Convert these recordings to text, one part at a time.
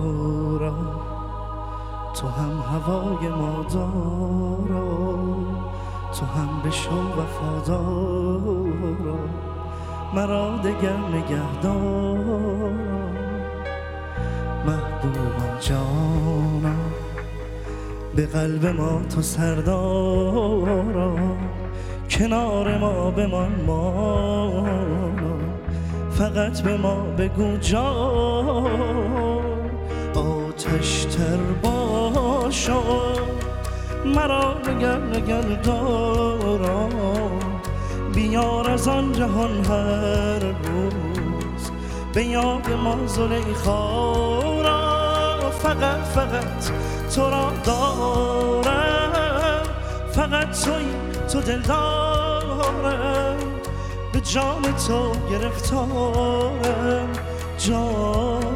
دارا تو هم هوای ما دارا تو هم بشو وفادارا مرا دگر نگهدارا. محبوبم جانم به قلب ما تو سردارا. کنار ما بمان ما فقط به ما بگو جا آتش تر باشا. مرا نگر نگر دارا. بیار از آن جهان هر روز. به یاد ما زلیخا. را فقط فقط تو را دارم. فقط توی تو دل دارم. به جان تو گرفتارم. جانم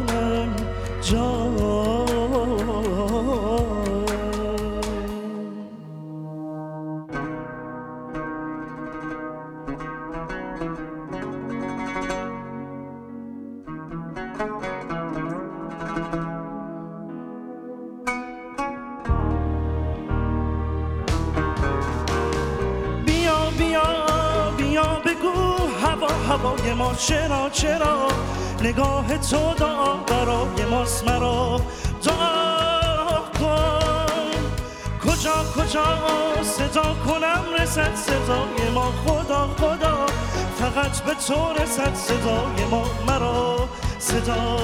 هوای ما چرا چرا؟ نگاه تو دا برای ماست مرا. دعا کن. کجا کجا؟ صدا کنم رسد صدای ما. خدا خدا فقط به تو رسد صدای ما. مرا صدا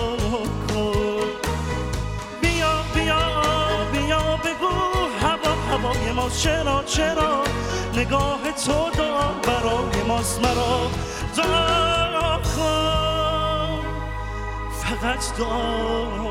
کن. بیا بیا بیا بگو. هوا هوای ما چرا چرا؟ نگاه تو دا برای ماست مرا. دعا کن فقط دعا